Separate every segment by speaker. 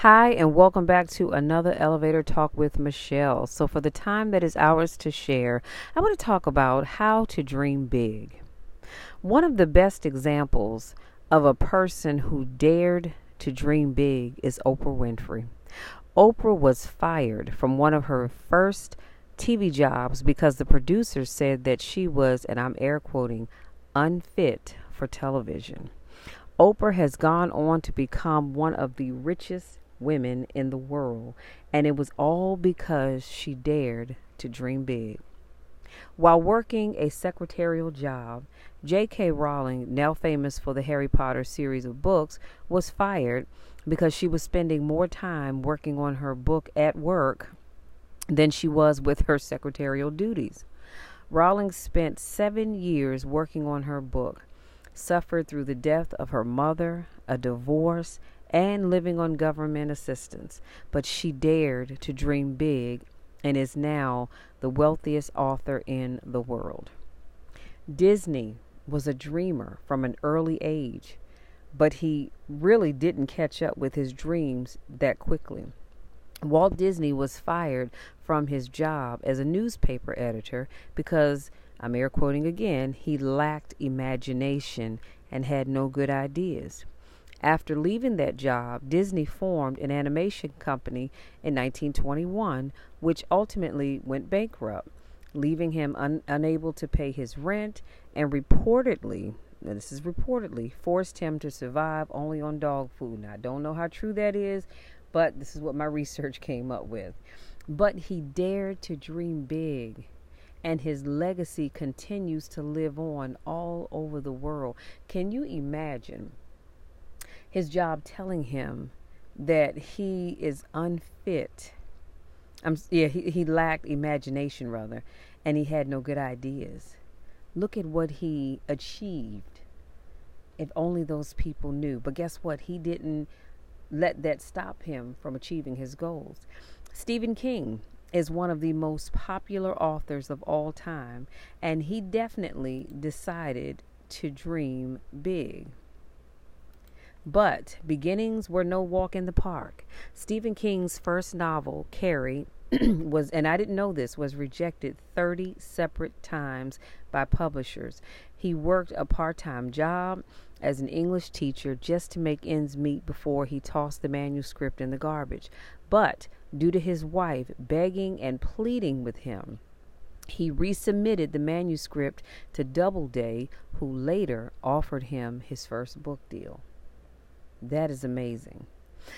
Speaker 1: Hi, and welcome back to another Elevator Talk with Michelle. So, for the time that is ours to share, I want to talk about how to dream big. One of the best examples of a person who dared to dream big is Oprah Winfrey. Oprah was fired from one of her first TV jobs because the producers said that she was, and I'm air quoting, unfit for television. Oprah has gone on to become one of the richest women in the world, and it was all because she dared to dream big. While working a secretarial job, J.K. Rowling, now famous for the Harry Potter series of books, was fired because she was spending more time working on her book at work than she was with her secretarial duties. Rowling spent seven years working on her book, suffered through the death of her mother, a divorce, and living on government assistance, but she dared to dream big and is now the wealthiest author in the world. Disney was a dreamer from an early age, but he really didn't catch up with his dreams that quickly. Walt Disney was fired from his job as a newspaper editor because, I'm air quoting again, he lacked imagination and had no good ideas. After leaving that job, Disney formed an animation company in 1921, which ultimately went bankrupt, leaving him un- unable to pay his rent and reportedly, this is reportedly, forced him to survive only on dog food. Now, I don't know how true that is, but this is what my research came up with. But he dared to dream big, and his legacy continues to live on all over the world. Can you imagine his job telling him that he is unfit? I'm, yeah, he, he lacked imagination, rather, and he had no good ideas. Look at what he achieved. If only those people knew. But guess what? He didn't let that stop him from achieving his goals. Stephen King is one of the most popular authors of all time, and he definitely decided to dream big. But beginnings were no walk in the park. Stephen King's first novel, Carrie, was, and I didn't know this, was rejected 30 separate times by publishers. He worked a part time job as an English teacher just to make ends meet before he tossed the manuscript in the garbage. But due to his wife begging and pleading with him, he resubmitted the manuscript to Doubleday, who later offered him his first book deal. That is amazing.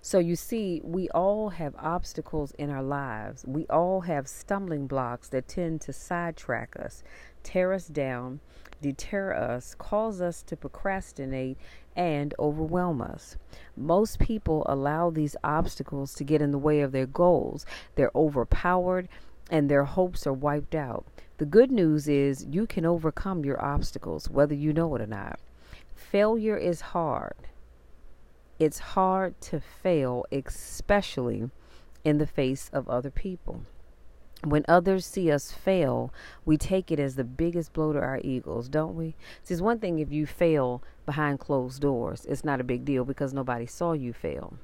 Speaker 1: So you see, we all have obstacles in our lives. We all have stumbling blocks that tend to sidetrack us, tear us down, deter us, cause us to procrastinate, and overwhelm us. Most people allow these obstacles to get in the way of their goals. They're overpowered and their hopes are wiped out. The good news is you can overcome your obstacles, whether you know it or not. Failure is hard. It's hard to fail, especially in the face of other people. When others see us fail, we take it as the biggest blow to our egos, don't we? See, it's one thing if you fail behind closed doors, it's not a big deal because nobody saw you fail.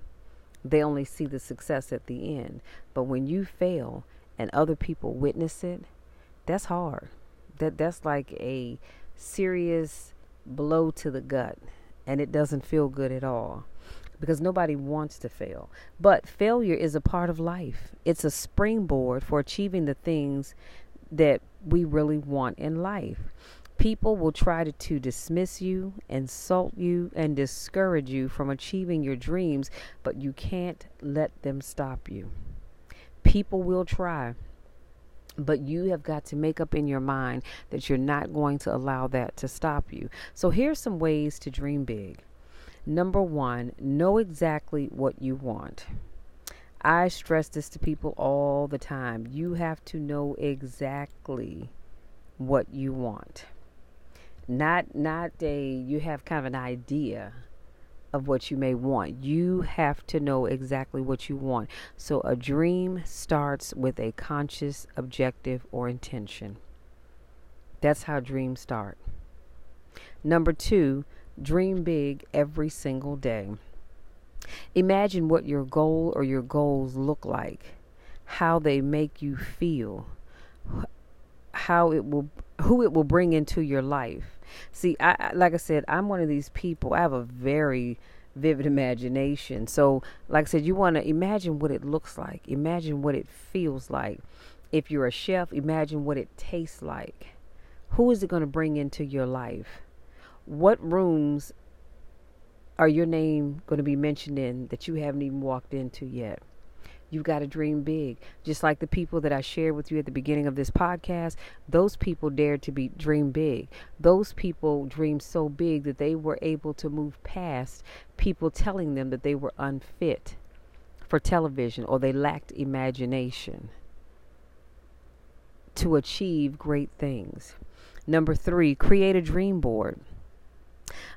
Speaker 1: They only see the success at the end. But when you fail and other people witness it, that's hard. That that's like a serious blow to the gut and it doesn't feel good at all because nobody wants to fail. But failure is a part of life, it's a springboard for achieving the things that we really want in life. People will try to, to dismiss you, insult you, and discourage you from achieving your dreams, but you can't let them stop you. People will try, but you have got to make up in your mind that you're not going to allow that to stop you. So, here's some ways to dream big. Number one, know exactly what you want. I stress this to people all the time. You have to know exactly what you want. Not not a you have kind of an idea of what you may want. You have to know exactly what you want. So a dream starts with a conscious objective or intention. That's how dreams start. Number 2, Dream big every single day. Imagine what your goal or your goals look like, how they make you feel, how it will who it will bring into your life. See, I like I said, I'm one of these people. I have a very vivid imagination. So, like I said, you want to imagine what it looks like. Imagine what it feels like. If you're a chef, imagine what it tastes like. Who is it going to bring into your life? What rooms are your name going to be mentioned in that you haven't even walked into yet? You've got to dream big. Just like the people that I shared with you at the beginning of this podcast, those people dared to be dream big. Those people dreamed so big that they were able to move past people telling them that they were unfit for television or they lacked imagination to achieve great things. Number three, create a dream board.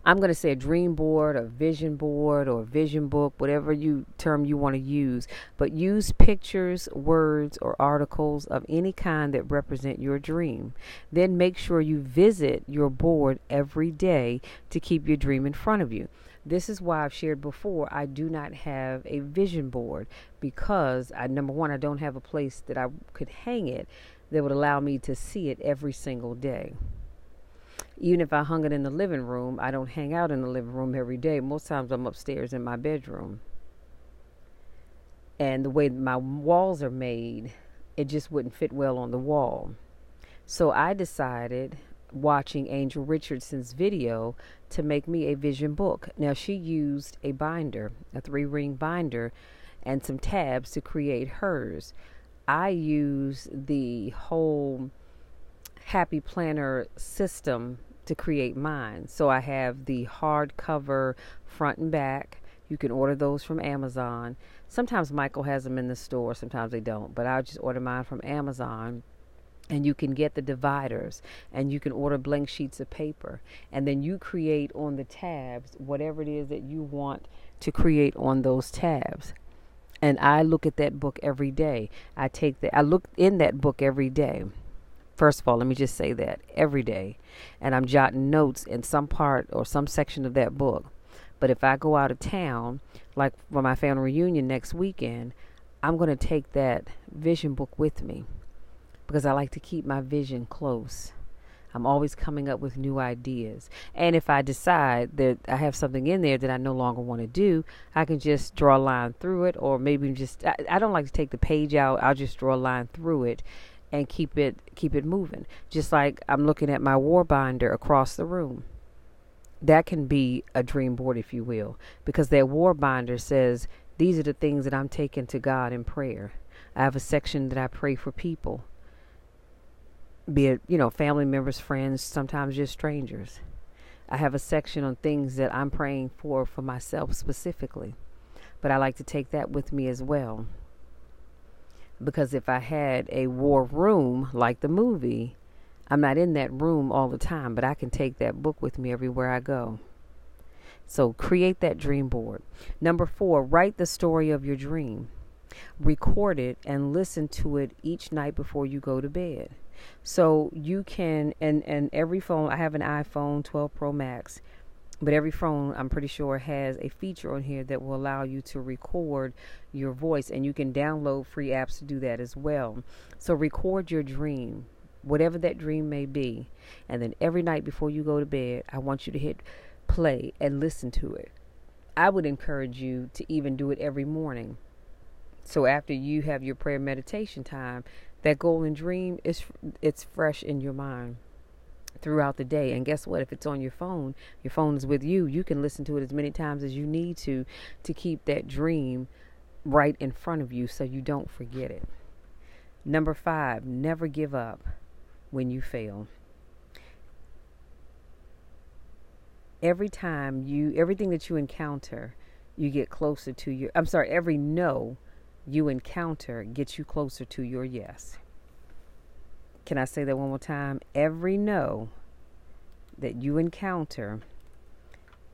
Speaker 1: I'm going to say a dream board, a vision board, or a vision book, whatever you term you want to use. But use pictures, words, or articles of any kind that represent your dream. Then make sure you visit your board every day to keep your dream in front of you. This is why I've shared before. I do not have a vision board because I number one, I don't have a place that I could hang it that would allow me to see it every single day even if I hung it in the living room, I don't hang out in the living room every day. Most times I'm upstairs in my bedroom. And the way my walls are made, it just wouldn't fit well on the wall. So I decided, watching Angel Richardson's video, to make me a vision book. Now, she used a binder, a three ring binder, and some tabs to create hers. I use the whole Happy Planner system to create mine. So I have the hardcover front and back. You can order those from Amazon. Sometimes Michaels has them in the store, sometimes they don't, but I'll just order mine from Amazon. And you can get the dividers and you can order blank sheets of paper. And then you create on the tabs whatever it is that you want to create on those tabs. And I look at that book every day. I take the I look in that book every day. First of all, let me just say that every day. And I'm jotting notes in some part or some section of that book. But if I go out of town, like for my family reunion next weekend, I'm going to take that vision book with me because I like to keep my vision close. I'm always coming up with new ideas. And if I decide that I have something in there that I no longer want to do, I can just draw a line through it, or maybe just, I, I don't like to take the page out, I'll just draw a line through it and keep it keep it moving. Just like I'm looking at my war binder across the room. That can be a dream board, if you will, because that war binder says these are the things that I'm taking to God in prayer. I have a section that I pray for people, be it you know family members, friends, sometimes just strangers. I have a section on things that I'm praying for for myself specifically, but I like to take that with me as well because if I had a war room like the movie, I'm not in that room all the time, but I can take that book with me everywhere I go. So create that dream board. Number four, write the story of your dream. Record it and listen to it each night before you go to bed. So you can, and, and every phone, I have an iPhone 12 Pro Max. But every phone, I'm pretty sure, has a feature on here that will allow you to record your voice, and you can download free apps to do that as well. So, record your dream, whatever that dream may be, and then every night before you go to bed, I want you to hit play and listen to it. I would encourage you to even do it every morning. So after you have your prayer meditation time, that golden dream is it's fresh in your mind throughout the day. And guess what? If it's on your phone, your phone is with you. You can listen to it as many times as you need to to keep that dream right in front of you so you don't forget it. Number five, never give up when you fail. Every time you, everything that you encounter, you get closer to your, I'm sorry, every no you encounter gets you closer to your yes. Can I say that one more time? Every no that you encounter,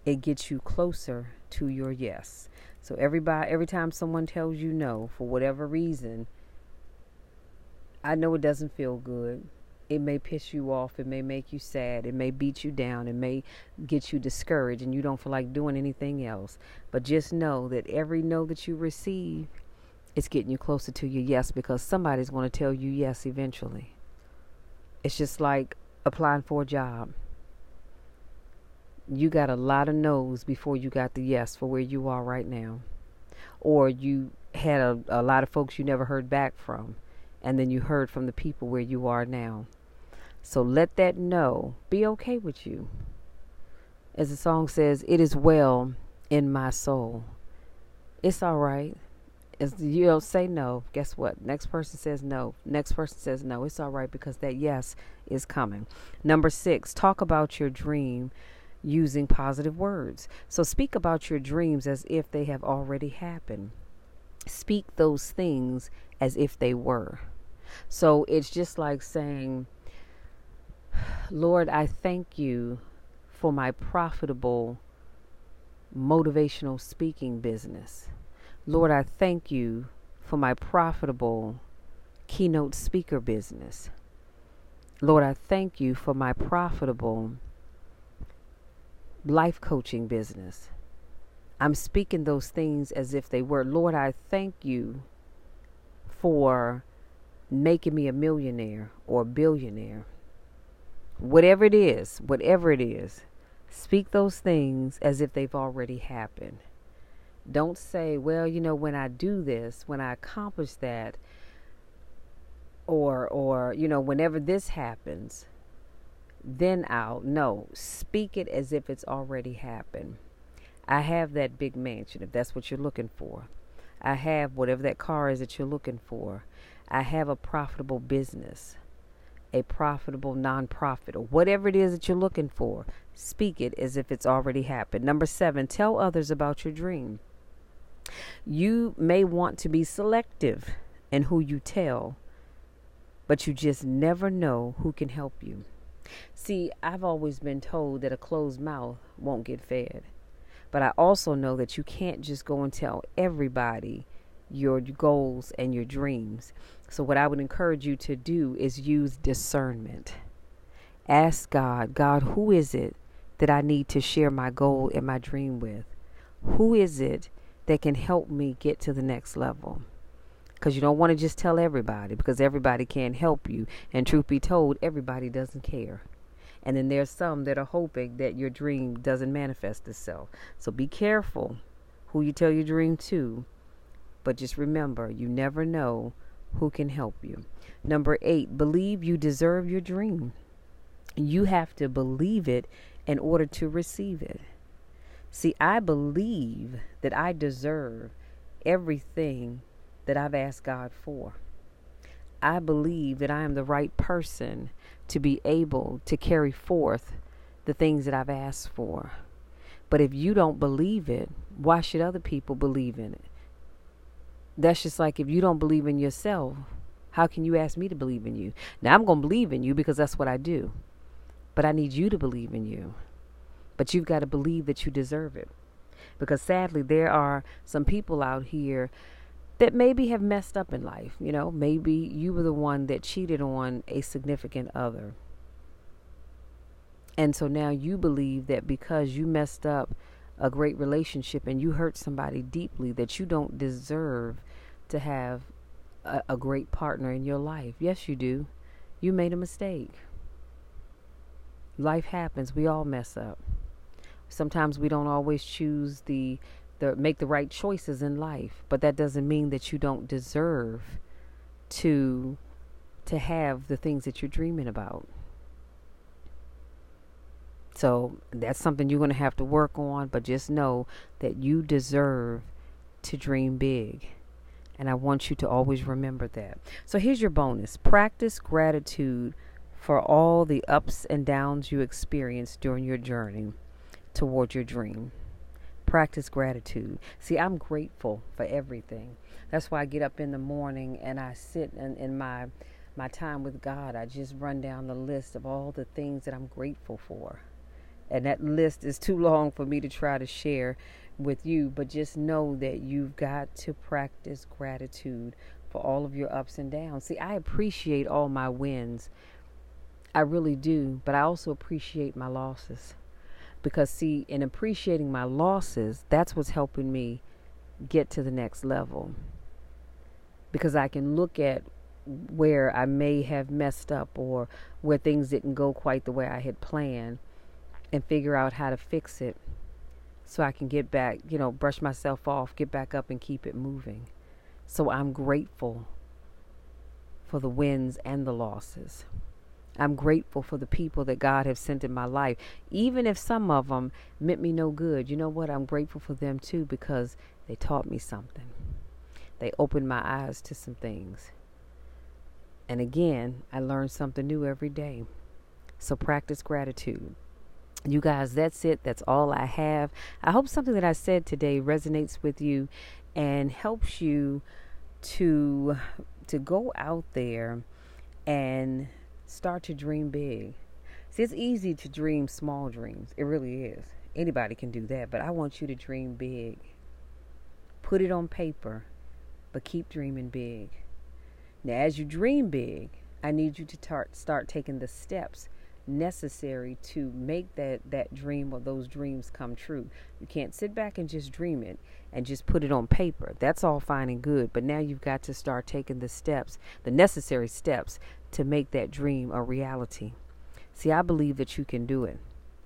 Speaker 1: it gets you closer to your yes. So everybody every time someone tells you no for whatever reason, I know it doesn't feel good. it may piss you off, it may make you sad, it may beat you down, it may get you discouraged and you don't feel like doing anything else. But just know that every no that you receive is getting you closer to your yes because somebody's going to tell you yes eventually. It's just like applying for a job. You got a lot of no's before you got the yes for where you are right now. Or you had a, a lot of folks you never heard back from, and then you heard from the people where you are now. So let that no be okay with you. As the song says, it is well in my soul. It's all right. As you don't say no, guess what? Next person says no. Next person says no. It's all right because that yes is coming. Number six, talk about your dream using positive words. So speak about your dreams as if they have already happened. Speak those things as if they were. So it's just like saying, Lord, I thank you for my profitable motivational speaking business. Lord, I thank you for my profitable keynote speaker business. Lord, I thank you for my profitable life coaching business. I'm speaking those things as if they were. Lord, I thank you for making me a millionaire or a billionaire. Whatever it is, whatever it is, speak those things as if they've already happened. Don't say, well, you know, when I do this, when I accomplish that, or or you know, whenever this happens, then I'll no. Speak it as if it's already happened. I have that big mansion if that's what you're looking for. I have whatever that car is that you're looking for. I have a profitable business, a profitable nonprofit, or whatever it is that you're looking for. Speak it as if it's already happened. Number seven, tell others about your dream. You may want to be selective in who you tell, but you just never know who can help you. See, I've always been told that a closed mouth won't get fed. But I also know that you can't just go and tell everybody your goals and your dreams. So, what I would encourage you to do is use discernment. Ask God, God, who is it that I need to share my goal and my dream with? Who is it that can help me get to the next level. Because you don't want to just tell everybody because everybody can't help you. And truth be told, everybody doesn't care. And then there's some that are hoping that your dream doesn't manifest itself. So be careful who you tell your dream to. But just remember, you never know who can help you. Number eight, believe you deserve your dream. You have to believe it in order to receive it. See, I believe that I deserve everything that I've asked God for. I believe that I am the right person to be able to carry forth the things that I've asked for. But if you don't believe it, why should other people believe in it? That's just like if you don't believe in yourself, how can you ask me to believe in you? Now, I'm going to believe in you because that's what I do. But I need you to believe in you. But you've got to believe that you deserve it. Because sadly, there are some people out here that maybe have messed up in life. You know, maybe you were the one that cheated on a significant other. And so now you believe that because you messed up a great relationship and you hurt somebody deeply, that you don't deserve to have a, a great partner in your life. Yes, you do. You made a mistake. Life happens. We all mess up sometimes we don't always choose the the make the right choices in life but that doesn't mean that you don't deserve to to have the things that you're dreaming about. So that's something you're going to have to work on but just know that you deserve to dream big and I want you to always remember that. So here's your bonus. Practice gratitude for all the ups and downs you experience during your journey toward your dream. Practice gratitude. See, I'm grateful for everything. That's why I get up in the morning and I sit in, in my my time with God. I just run down the list of all the things that I'm grateful for. And that list is too long for me to try to share with you, but just know that you've got to practice gratitude for all of your ups and downs. See, I appreciate all my wins I really do. But I also appreciate my losses. Because, see, in appreciating my losses, that's what's helping me get to the next level. Because I can look at where I may have messed up or where things didn't go quite the way I had planned and figure out how to fix it so I can get back, you know, brush myself off, get back up and keep it moving. So I'm grateful for the wins and the losses. I'm grateful for the people that God has sent in my life. Even if some of them meant me no good, you know what? I'm grateful for them too because they taught me something. They opened my eyes to some things. And again, I learn something new every day. So practice gratitude. You guys, that's it. That's all I have. I hope something that I said today resonates with you and helps you to to go out there and start to dream big. See, it's easy to dream small dreams. It really is. Anybody can do that, but I want you to dream big. Put it on paper, but keep dreaming big. Now, as you dream big, I need you to tar- start taking the steps necessary to make that that dream or those dreams come true. You can't sit back and just dream it and just put it on paper. That's all fine and good, but now you've got to start taking the steps, the necessary steps to make that dream a reality. See, I believe that you can do it.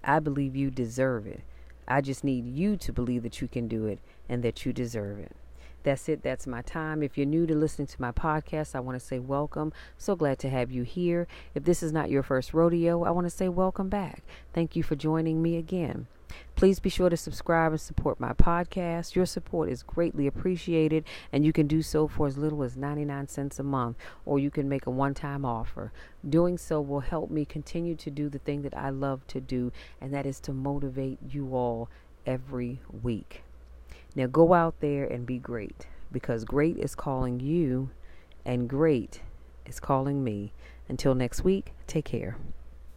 Speaker 1: I believe you deserve it. I just need you to believe that you can do it and that you deserve it. That's it. That's my time. If you're new to listening to my podcast, I want to say welcome. So glad to have you here. If this is not your first rodeo, I want to say welcome back. Thank you for joining me again. Please be sure to subscribe and support my podcast. Your support is greatly appreciated, and you can do so for as little as 99 cents a month, or you can make a one time offer. Doing so will help me continue to do the thing that I love to do, and that is to motivate you all every week. Now go out there and be great because great is calling you and great is calling me. Until next week, take care.